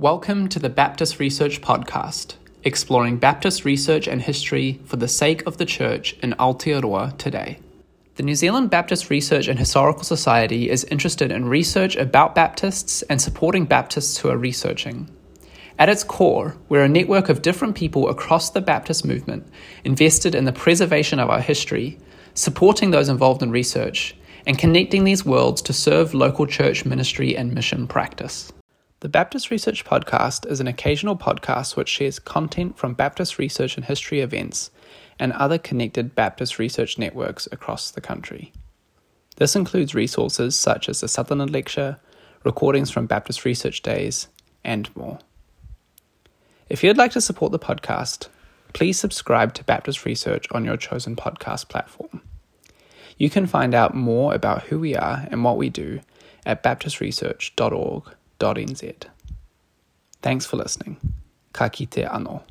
Welcome to the Baptist Research Podcast, exploring Baptist research and history for the sake of the Church in Aotearoa today. The New Zealand Baptist Research and Historical Society is interested in research about Baptists and supporting Baptists who are researching. At its core, we're a network of different people across the Baptist movement invested in the preservation of our history, supporting those involved in research, and connecting these worlds to serve local church ministry and mission practice. The Baptist Research Podcast is an occasional podcast which shares content from Baptist research and history events and other connected Baptist research networks across the country. This includes resources such as the Sutherland Lecture, recordings from Baptist Research Days, and more. If you'd like to support the podcast, please subscribe to Baptist Research on your chosen podcast platform. You can find out more about who we are and what we do at baptistresearch.org. Thanks for listening. Ka kite anō.